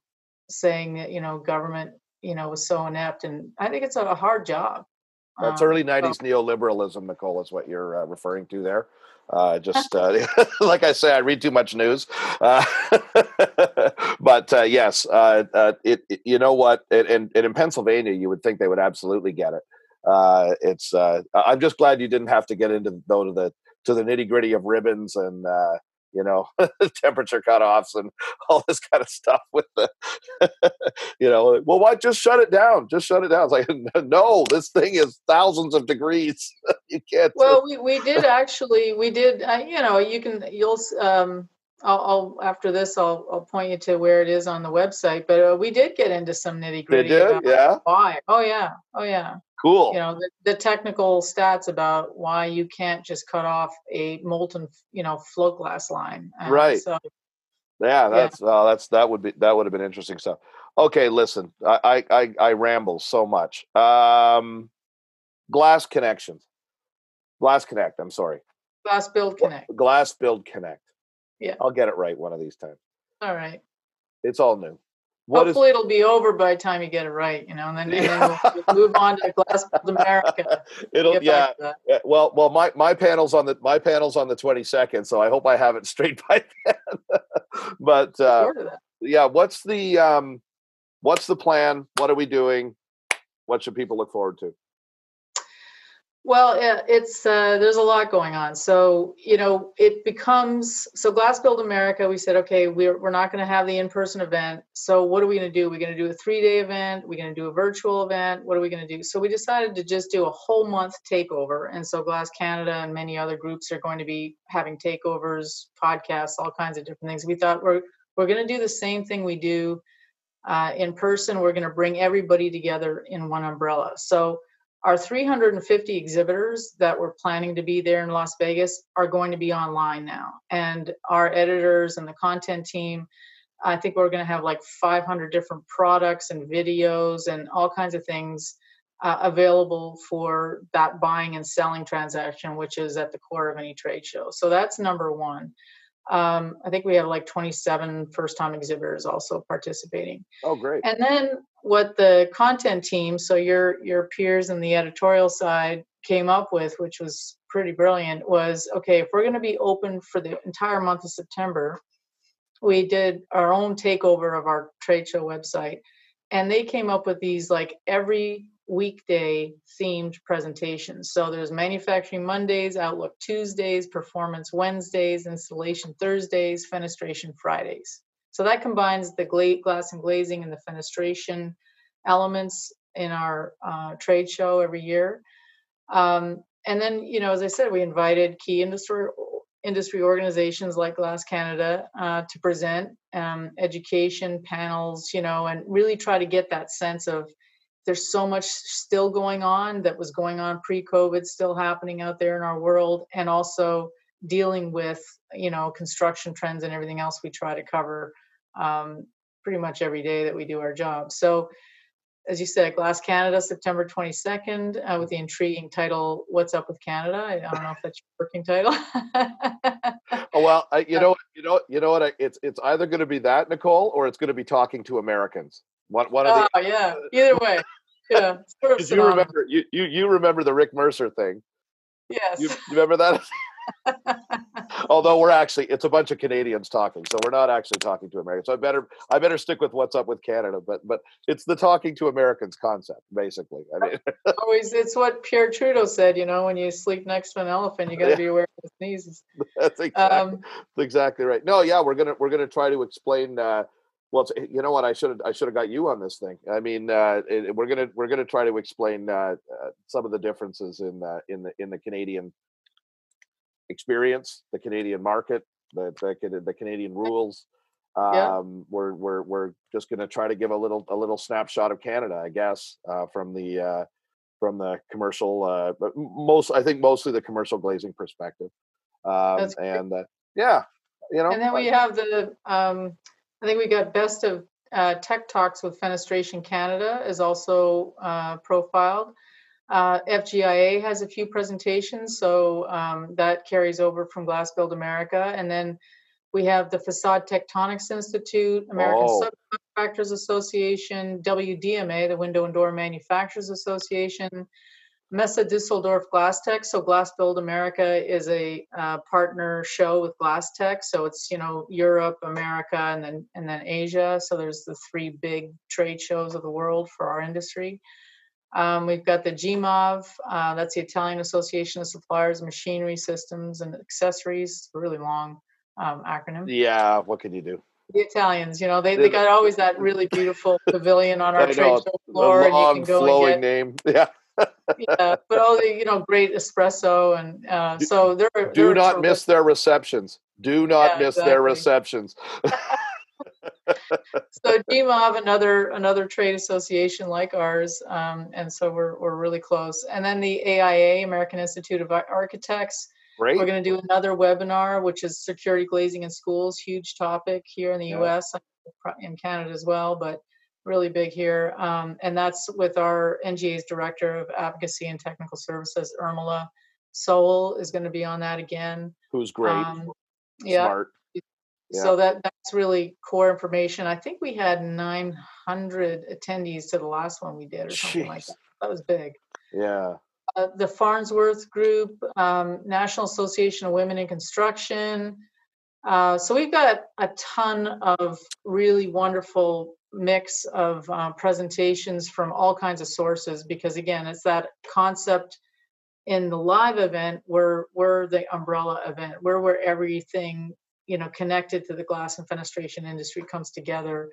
saying that you know government you know was so inept and i think it's a hard job that's um, early 90s so. neoliberalism nicole is what you're uh, referring to there uh, (laughs) just uh, (laughs) like i say i read too much news uh, (laughs) but uh, yes uh, it, it, you know what and, and, in pennsylvania you would think they would absolutely get it it's i'm just glad you didn't have to get into though to the to the nitty gritty of ribbons and uh, you know (laughs) temperature cutoffs and (laughs) all this kind of stuff with the (laughs) you know well why just shut it down just shut it down it's like no this thing is thousands of degrees you can't well we, we did actually we did uh, you know you can you'll um I'll, I'll, after this I'll I'll point you to where it is on the website. But uh, we did get into some nitty gritty. Yeah. Why? Oh yeah. Oh yeah. Cool. You know the, the, technical stats about why you can't just cut off a molten, you know, float glass line. Uh, right. So, yeah, that's yeah. Uh, that's that would be that would have been interesting stuff. Okay, listen, I I I ramble so much. Um, glass connections, glass connect. I'm sorry. Glass build connect. Glass build connect. Yeah, I'll get it right one of these times. All right. It's all new. What Hopefully, is, it'll be over by the time you get it right, you know, and then, yeah. and then we'll move on to Glass Build America. It'll yeah. yeah. Well, well, my my panel's on the my panel's on the twenty second, so I hope I have it (laughs) straight by then. (laughs) but uh, yeah, what's the um, what's the plan? What are we doing? What should people look forward to? Well, it's uh, there's a lot going on. So you know, it becomes so Glass Build America. We said, okay, we're we're not going to have the in-person event. So what are we going to do? We're going to do a three-day event. We're going to do a virtual event. What are we going to do? So we decided to just do a whole month takeover. And so Glass Canada and many other groups are going to be having takeovers, podcasts, all kinds of different things. We thought we're we're going to do the same thing we do uh, in person. We're going to bring everybody together in one umbrella. So our 350 exhibitors that were planning to be there in Las Vegas are going to be online now. And our editors and the content team, I think we're going to have like 500 different products and videos and all kinds of things uh, available for that buying and selling transaction, which is at the core of any trade show. So that's number one. Um, I think we have like 27 first time exhibitors also participating. Oh, great. And then what the content team, so your your peers in the editorial side came up with, which was pretty brilliant, was okay, if we're going to be open for the entire month of September, we did our own takeover of our trade show website. And they came up with these like every weekday themed presentations. So there's manufacturing Mondays, Outlook Tuesdays, performance Wednesdays, installation Thursdays, fenestration Fridays. So that combines the gla- glass and glazing and the fenestration elements in our uh, trade show every year. Um, and then, you know, as I said, we invited key industry industry organizations like Glass Canada uh, to present um, education panels, you know, and really try to get that sense of there's so much still going on that was going on pre-COVID, still happening out there in our world, and also dealing with you know construction trends and everything else we try to cover um, pretty much every day that we do our job. So, as you said, Glass Canada, September 22nd, uh, with the intriguing title "What's Up with Canada." I don't know if that's your working title. (laughs) oh well, I, you know, you know, you know what? It's it's either going to be that, Nicole, or it's going to be talking to Americans. One, one oh, the, Oh yeah. Either way yeah. Of you remember you, you you remember the Rick Mercer thing? Yes. You, you remember that? (laughs) Although we're actually it's a bunch of Canadians talking, so we're not actually talking to Americans. So I better I better stick with what's up with Canada, but but it's the talking to Americans concept, basically. I mean (laughs) always it's what Pierre Trudeau said, you know, when you sleep next to an elephant, you gotta yeah. be aware of his sneezes. (laughs) That's exactly, um, that's exactly right. No, yeah, we're gonna we're gonna try to explain uh well, you know what? I should have I should have got you on this thing. I mean, uh, it, we're gonna we're gonna try to explain uh, uh, some of the differences in uh, in the in the Canadian experience, the Canadian market, the the, the Canadian rules. Um, yeah. We're we're we're just gonna try to give a little a little snapshot of Canada, I guess, uh, from the uh, from the commercial, but most I think mostly the commercial glazing perspective. Um, and yeah, you know. And then we have the um, I think we got best of uh, tech talks with Fenestration Canada is also uh, profiled. Uh, FGIA has a few presentations, so um, that carries over from Glass Build America. And then we have the Facade Tectonics Institute, American oh. Subcontractors Association, WDMA, the Window and Door Manufacturers Association, Messe Düsseldorf Glasstec. So Glass Build America is a uh, partner show with Glasstec. So it's you know Europe, America, and then and then Asia. So there's the three big trade shows of the world for our industry. Um, we've got the GIMAV, uh, that's the Italian Association of Suppliers, Machinery Systems and Accessories. It's a really long um, acronym. Yeah, what can you do? The Italians, you know, they, they got always that really beautiful pavilion on (laughs) our trade show floor. long, and you can go flowing and get, name. (laughs) Yeah yeah, but all the you know great espresso and uh, so there. Do not miss their receptions. Do not yeah, miss exactly. their receptions. (laughs) so GIMAV, another another trade association like ours, um, and so we're we're really close. And then the AIA, American Institute of Architects. Great. We're going to do another webinar, which is security glazing in schools, huge topic here in the yeah. U.S. in Canada as well, but really big here. Um, and that's with our NGA's Director of Advocacy and Technical Services, Urmilla Sowell, is going to be on that again. Who's great. Um, yeah. Smart. Yeah. So that that's really core information. I think we had 900 attendees to the last one we did, or something Jeez. like that. That was big. Yeah. Uh, the Farnsworth Group, um, National Association of Women in Construction. Uh, so we've got a ton of really wonderful mix of uh, presentations from all kinds of sources because again it's that concept in the live event where we're the umbrella event where where everything you know connected to the glass and fenestration industry comes together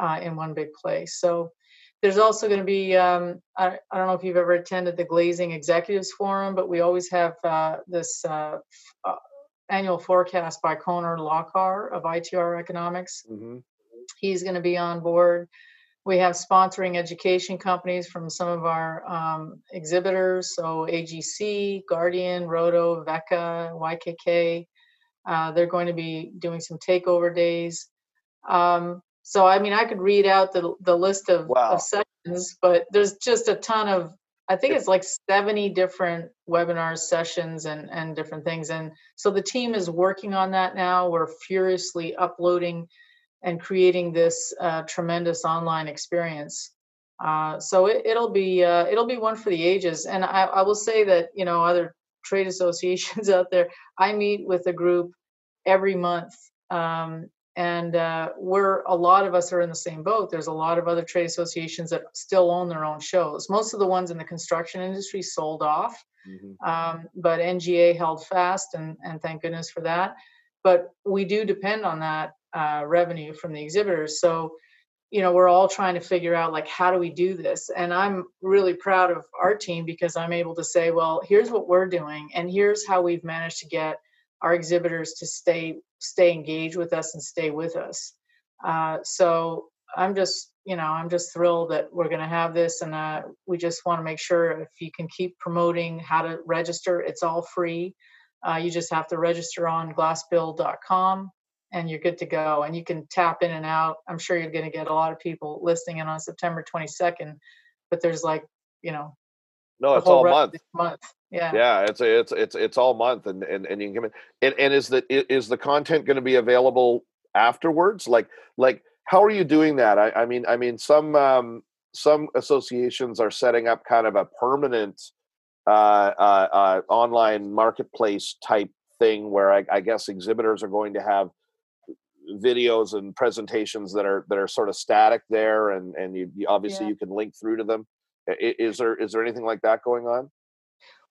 uh, in one big place. So there's also going to be um, I, I, don't know if you've ever attended the glazing executives forum but we always have uh, this uh, uh annual forecast by Connor Lokar of itr economics. Mm-hmm he's going to be on board. we have sponsoring education companies from some of our um, exhibitors, so AGC, Guardian, Roto, VECA, YKK. Uh, they're going to be doing some takeover days. Um, so, I mean, I could read out the, the list of, Wow. of sessions, but there's just a ton of, I think it's like 70 different webinars, sessions, and, and different things. And so the team is working on that now. We're furiously uploading and creating this uh, tremendous online experience. Uh, so it, it'll be uh, it'll be one for the ages. And I, I will say that you know other trade associations (laughs) out there. I meet with a group every month, um, and uh, we're a lot of us are in the same boat. There's a lot of other trade associations that still own their own shows. Most of the ones in the construction industry sold off, Mhm. um, but NGA held fast, and and thank goodness for that. But we do depend on that uh, revenue from the exhibitors. So, you know, we're all trying to figure out like how do we do this? And I'm really proud of our team because I'm able to say, well, here's what we're doing, and here's how we've managed to get our exhibitors to stay stay engaged with us and stay with us. Uh, so I'm just, you know, I'm just thrilled that we're going to have this, and uh, we just want to make sure if you can keep promoting how to register, it's all free. Uh, you just have to register on glassbuild.com and you're good to go. And you can tap in and out. I'm sure you're going to get a lot of people listening in on September 22nd, but there's like, you know, No, it's all month. month. Yeah. Yeah, it's it's it's it's all month, and and and you can come in. And, and is the is the content going to be available afterwards? Like like how are you doing that? I, I mean I mean some um, some associations are setting up kind of a permanent uh, uh, uh, online marketplace type thing where I, I guess exhibitors are going to have videos and presentations that are that are sort of static there, and and you, you obviously Yeah. you can link through to them. Is there is there anything like that going on?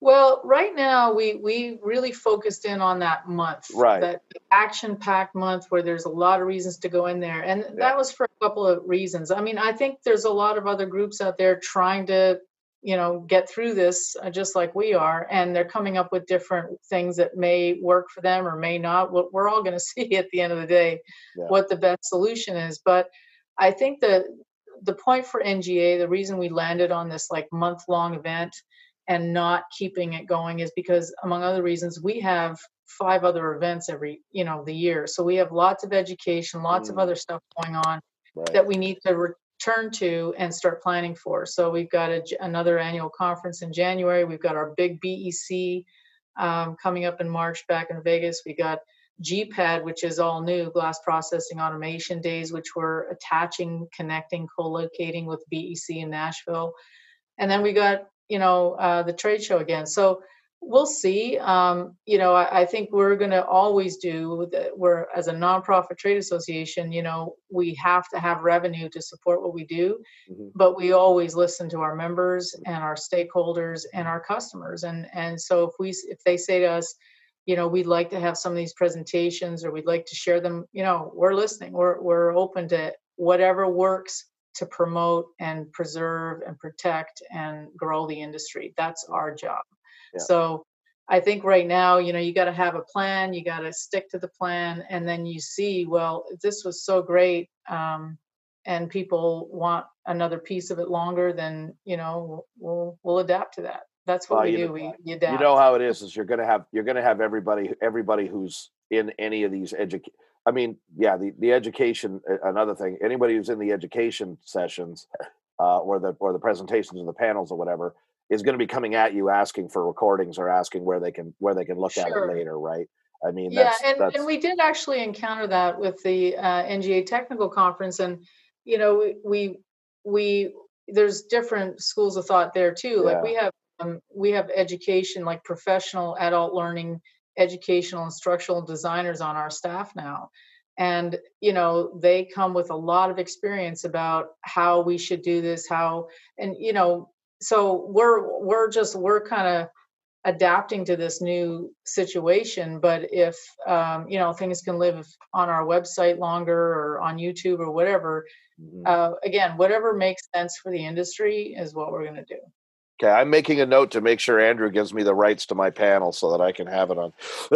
Well, right now we we really focused in on that month, Right. that action-packed month where there's a lot of reasons to go in there, and that was for a couple of reasons. I mean, I think there's a lot of other groups out there trying to, you know, get through this uh, just like we are, and they're coming up with different things that may work for them or may not. What we're all going (laughs) to see at the end of the day, Yeah. what the best solution is. But I think that the point for NGA, the reason we landed on this like month-long event and not keeping it going is because among other reasons we have five other events every you know the year so we have lots of education lots of Mm. other stuff going on Right. that we need to return to and start planning for. So we've got a, another annual conference in january. We've got our big bec um, coming up in march back in vegas. We got gpad which is all new glass processing automation days which we're attaching connecting co-locating with bec in nashville. And then we got you know uh, the trade show again. So we'll see. Um, you know i, I think we're going to always do the, we're as a nonprofit trade association you know we have to have revenue to support what we do Mhm. but we always listen to our members and our stakeholders and our customers. And and so if we if they say to us you know we'd like to have some of these presentations or we'd like to share them you know we're listening. We're we're open to whatever works to promote and preserve and protect and grow the industry. That's our job Yeah. so i think right now you know you got to have a plan you got to stick to the plan and then you see well this was so great um, and people want another piece of it longer then you know we'll we'll adapt to that that's what Well, we you do know- we, we adapt you know how it is is you're going to have you're going to have everybody everybody who's in any of these educ i mean yeah the, the education another thing anybody who's in the education sessions uh, or the or the presentations or the panels or whatever is going to be coming at you asking for recordings or asking where they can where they can look at it later right? I mean yeah that's, and, that's and we did actually encounter that with the uh, nga technical conference and you know we we, we there's different schools of thought there too like we have um, we have education like professional adult learning educational instructional designers on our staff now and you know they come with a lot of experience about how we should do this how and you know so we're we're just we're kind of adapting to this new situation but if um, you know things can live on our website longer or on youtube or whatever Mhm. uh, again whatever makes sense for the industry is what we're going to do. Okay i'm making a note to make sure andrew gives me the rights to my panel so that i can have it on. (laughs)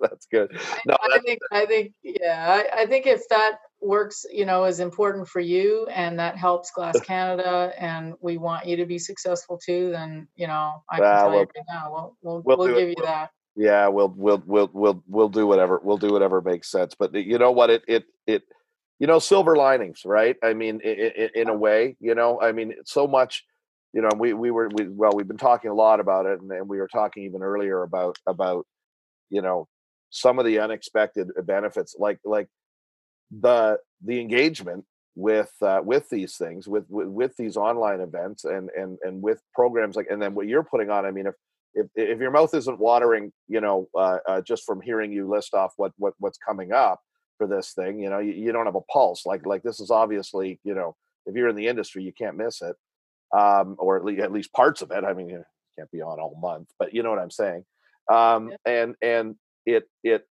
That's good. I- no I think I think yeah, I, I think if that works, you know, is important for you and that helps Glass Canada and we want you to be successful too, then, you know, I can Ah, tell well, you right now, we'll, we'll, we'll we'll do it. give you that. yeah we'll we'll we'll we'll we'll do whatever we'll do whatever makes sense but you know what it it it you know silver linings right i mean in a way you know i mean so much you know we we were we, well we've been talking a lot about it and, and we were talking even earlier about about you know some of the unexpected benefits like like the the engagement with uh, with these things with, with with these online events and and and with programs like and then what you're putting on i mean if if, if your mouth isn't watering you know uh, uh, just from hearing you list off what what what's coming up for this thing you know you, you don't have a pulse like like this is obviously you know if you're in the industry you can't miss it um or at least, at least parts of it i mean you can't be on all month but you know what i'm saying um Yeah. and and it it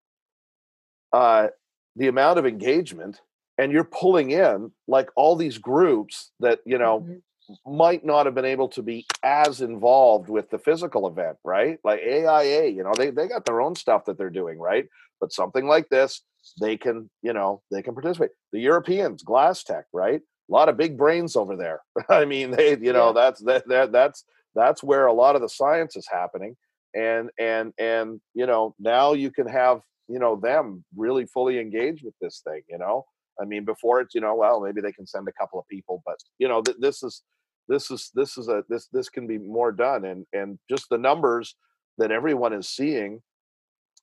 uh the amount of engagement and you're pulling in like all these groups that you know Mhm. might not have been able to be as involved with the physical event, right? Like AIA, you know, they they got their own stuff that they're doing, right? But something like this, they can, you know, they can participate. The Europeans, Glasstec, right? A lot of big brains over there. (laughs) I mean, they, you know, Yeah. that's that, that that's that's where a lot of the science is happening. And and and you know, now you can have, you know, them really fully engaged with this thing, you know. I mean, before it's, you know, well, maybe they can send a couple of people, but you know, th- this is this is this is a this this can be more done and and just the numbers that everyone is seeing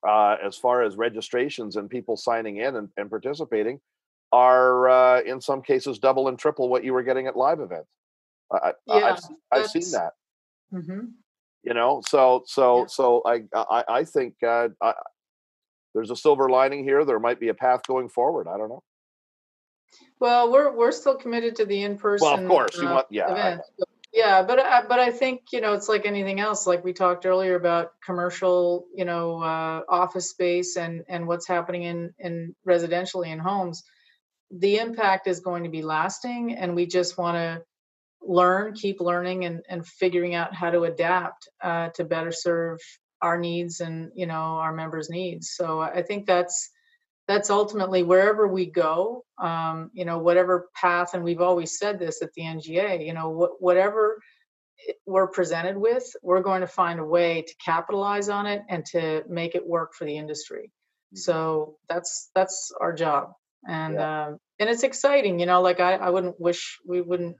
uh as far as registrations and people signing in and, and participating are uh in some cases double and triple what you were getting at live events I, Yeah, I've, I've seen that Mhm. you know so so Yeah. so I, I i think uh I, there's a silver lining here there might be a path going forward i don't know Well, we're, we're still committed to the in-person. well of course you uh, want yeah event. Yeah, but I, but I think you know it's like anything else. Like we talked earlier about commercial, you know, uh, office space and and what's happening in in residentially in homes. The impact is going to be lasting, and we just want to learn, keep learning, and and figuring out how to adapt uh, to better serve our needs and you know our members' needs. So I think that's that's ultimately wherever we go um, you know whatever path and we've always said this at the nga you know wh- whatever we're presented with we're going to find a way to capitalize on it and to make it work for the industry Mhm. so that's that's our job and um, and it's exciting you know like I, I wouldn't wish we wouldn't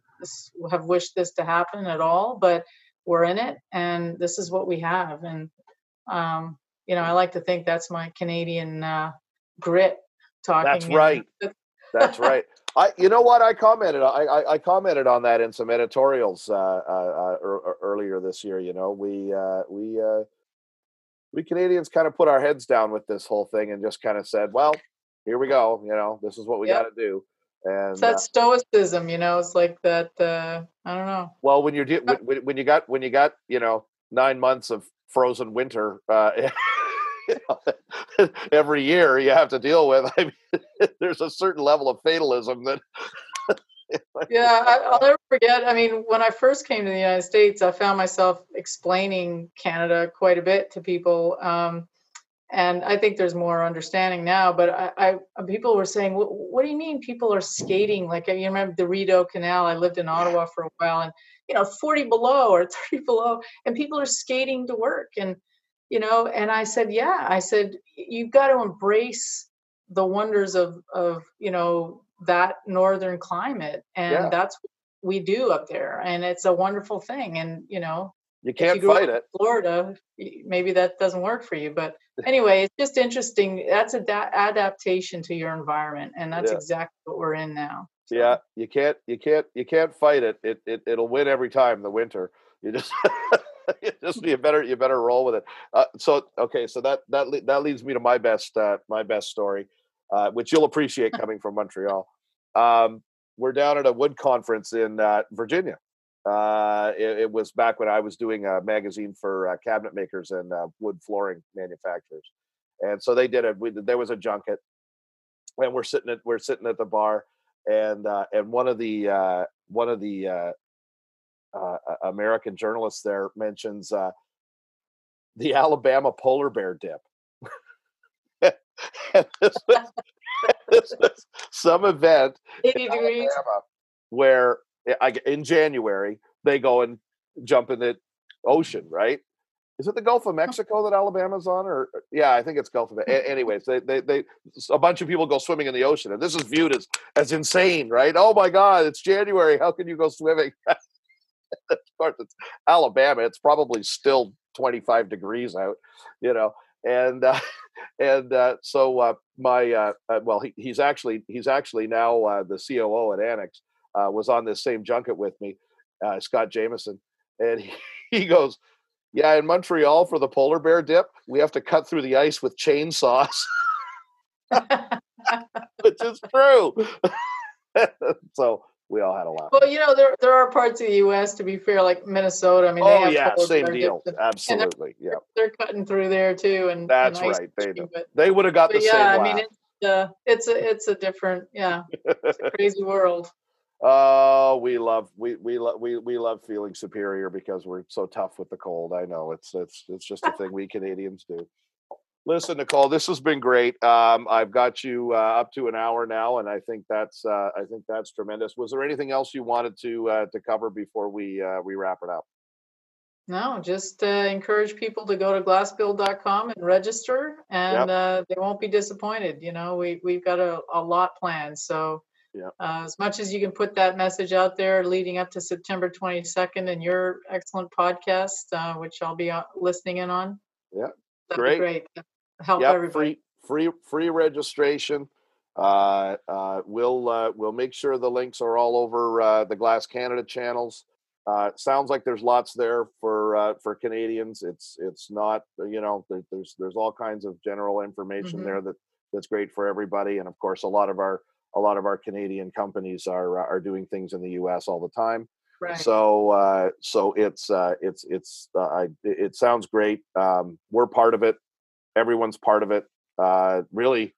have wished this to happen at all but we're in it and this is what we have and um, you know i like to think that's my canadian uh, grit talking That's right. (laughs) that's- right. I, you know what? I commented. I, I, I commented on that in some editorials uh, uh, uh, earlier this year. You know, we uh, we uh, we Canadians kind of put our heads down with this whole thing and just kind of said, "Well, here we go. You know, this is what we Yep. got to do." And it's that stoicism you know it's like that uh, i don't know well, when you're de- when, when when you got when you got you know nine months of frozen winter uh, (laughs) (laughs) every year you have to deal with. I mean, (laughs) there's a certain level of fatalism that. yeah I, i'll never forget i mean when i first came to the united states i found myself explaining canada quite a bit to people um, and i think there's more understanding now but i, I uh, people were saying what, what do you mean people are skating like you remember the rideau canal i lived in ottawa for a while and you know 40 below or (laughs) 30 below and people are skating to work and you know and i said yeah i said you've got to embrace the wonders of of you know that northern climate and Yeah. that's what we do up there and it's a wonderful thing and you know You you can't up fight it. Florida, maybe that doesn't work for you. But anyway, it's just interesting. That's a da- adaptation to your environment, and that's Yeah. exactly what we're in now. So, Yeah, you can't, you can't, you can't fight it. It, it, it'll win every time. The winter, you just, (laughs) you just, you better, you better roll with it. Uh, so, okay, so that that le- that leads me to my best, uh, my best story, uh, which you'll appreciate coming from Montreal. Um, we're down at a wood conference in uh, Virginia. Uh, it, it was back when I was doing a magazine for uh, cabinet makers and uh, wood flooring manufacturers, and so they did it. We, there was a junket, and we're sitting at we're sitting at the bar, and uh, and one of the uh, one of the uh, uh, uh, American journalists there mentions uh, the (laughs) Alabama polar bear dip. (laughs) this was, (laughs) this was some event 80 degrees. Alabama where I, in January they go and jump in the ocean, right? Is it the Gulf of Mexico that Alabama's on, or yeah, I think it's Gulf of. A- anyways, they, they they a bunch of people go swimming in the ocean, and this is viewed as as insane, right? Oh my God, it's January. How can you go swimming? (laughs) of course, it's Alabama. It's probably still 25 degrees out, you know. And uh, (laughs) and uh, so uh, my uh, uh, well, he, he's actually he's actually now uh, the COO at Annex. was on this same junket with me, Scott Jameson, and he, (laughs) he goes, "Yeah, in Montreal for the polar bear dip, we have to cut through the ice with chainsaws." (laughs) Which is true. (laughs) so we all had a laugh. Well, you know, there there are parts of the U.S. to be fair, like Minnesota. I mean, oh yeah, same deal. Absolutely, yeah. They're cutting through there too, and that's and right. They but, they would have got the yeah, same. Yeah, I mean, it's uh, it's a it's a different, yeah, it's a (laughs) crazy world. Oh, we love we we love we we love feeling superior because we're so tough with the cold. I know it's it's it's just a (laughs) thing we Canadians do. Listen, Nicole, this has been great. Um, I've got you uh, up to an hour now, and I think that's uh, I think that's tremendous. Was there anything else you wanted to uh, to cover before we uh, we wrap it up? No, just uh, encourage people to go to glassbuild.com and register, and yep. Uh, they won't be disappointed. You know, we we've got a, a lot planned, so. Yep. as much as you can put that message out there leading up to September 22nd in your excellent podcast, which I'll be listening in on. Yeah, That'd great. great help yep, everybody. Free, free, free registration. Uh, uh, we'll uh, we'll make sure the links are all over uh, the Glass Canada channels. Uh, sounds like there's lots there for uh, for Canadians. It's it's not you know there, there's there's all kinds of general information mm-hmm. there that that's great for everybody. And of course, a lot of our a lot of our Canadian companies are are doing things in the U.S. all the time. Right. So uh, so it's uh, it's it's uh, I, it sounds great. Um, we're part of it everyone's part of it. Uh, really,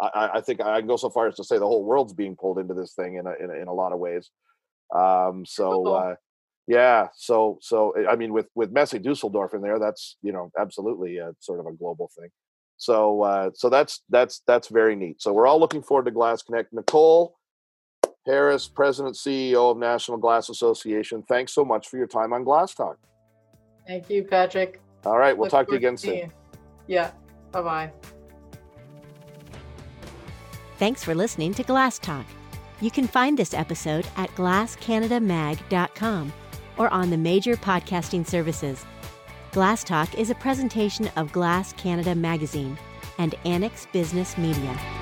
I, I, think I can go so far as to say the whole world's being pulled into this thing in a, in a, in a lot of ways. Um, so, uh, yeah, so so I mean, with with Messe Dusseldorf in there, that's you know absolutely a, sort of a global thing. So uh, so that's that's that's very neat. So we're all looking forward to Glass Connect. Nicole Harris, President CEO of National Glass Association. Thanks so much for your time on Glass Talk. Thank you, Patrick. All right, we'll Look talk to you again soon. Yeah. Bye bye. Thanks for listening to Glass Talk. You can find this episode at glasscanadamag.com or on the major podcasting services. Glass Talk is a presentation of Glass Canada Magazine and Annex Business Media.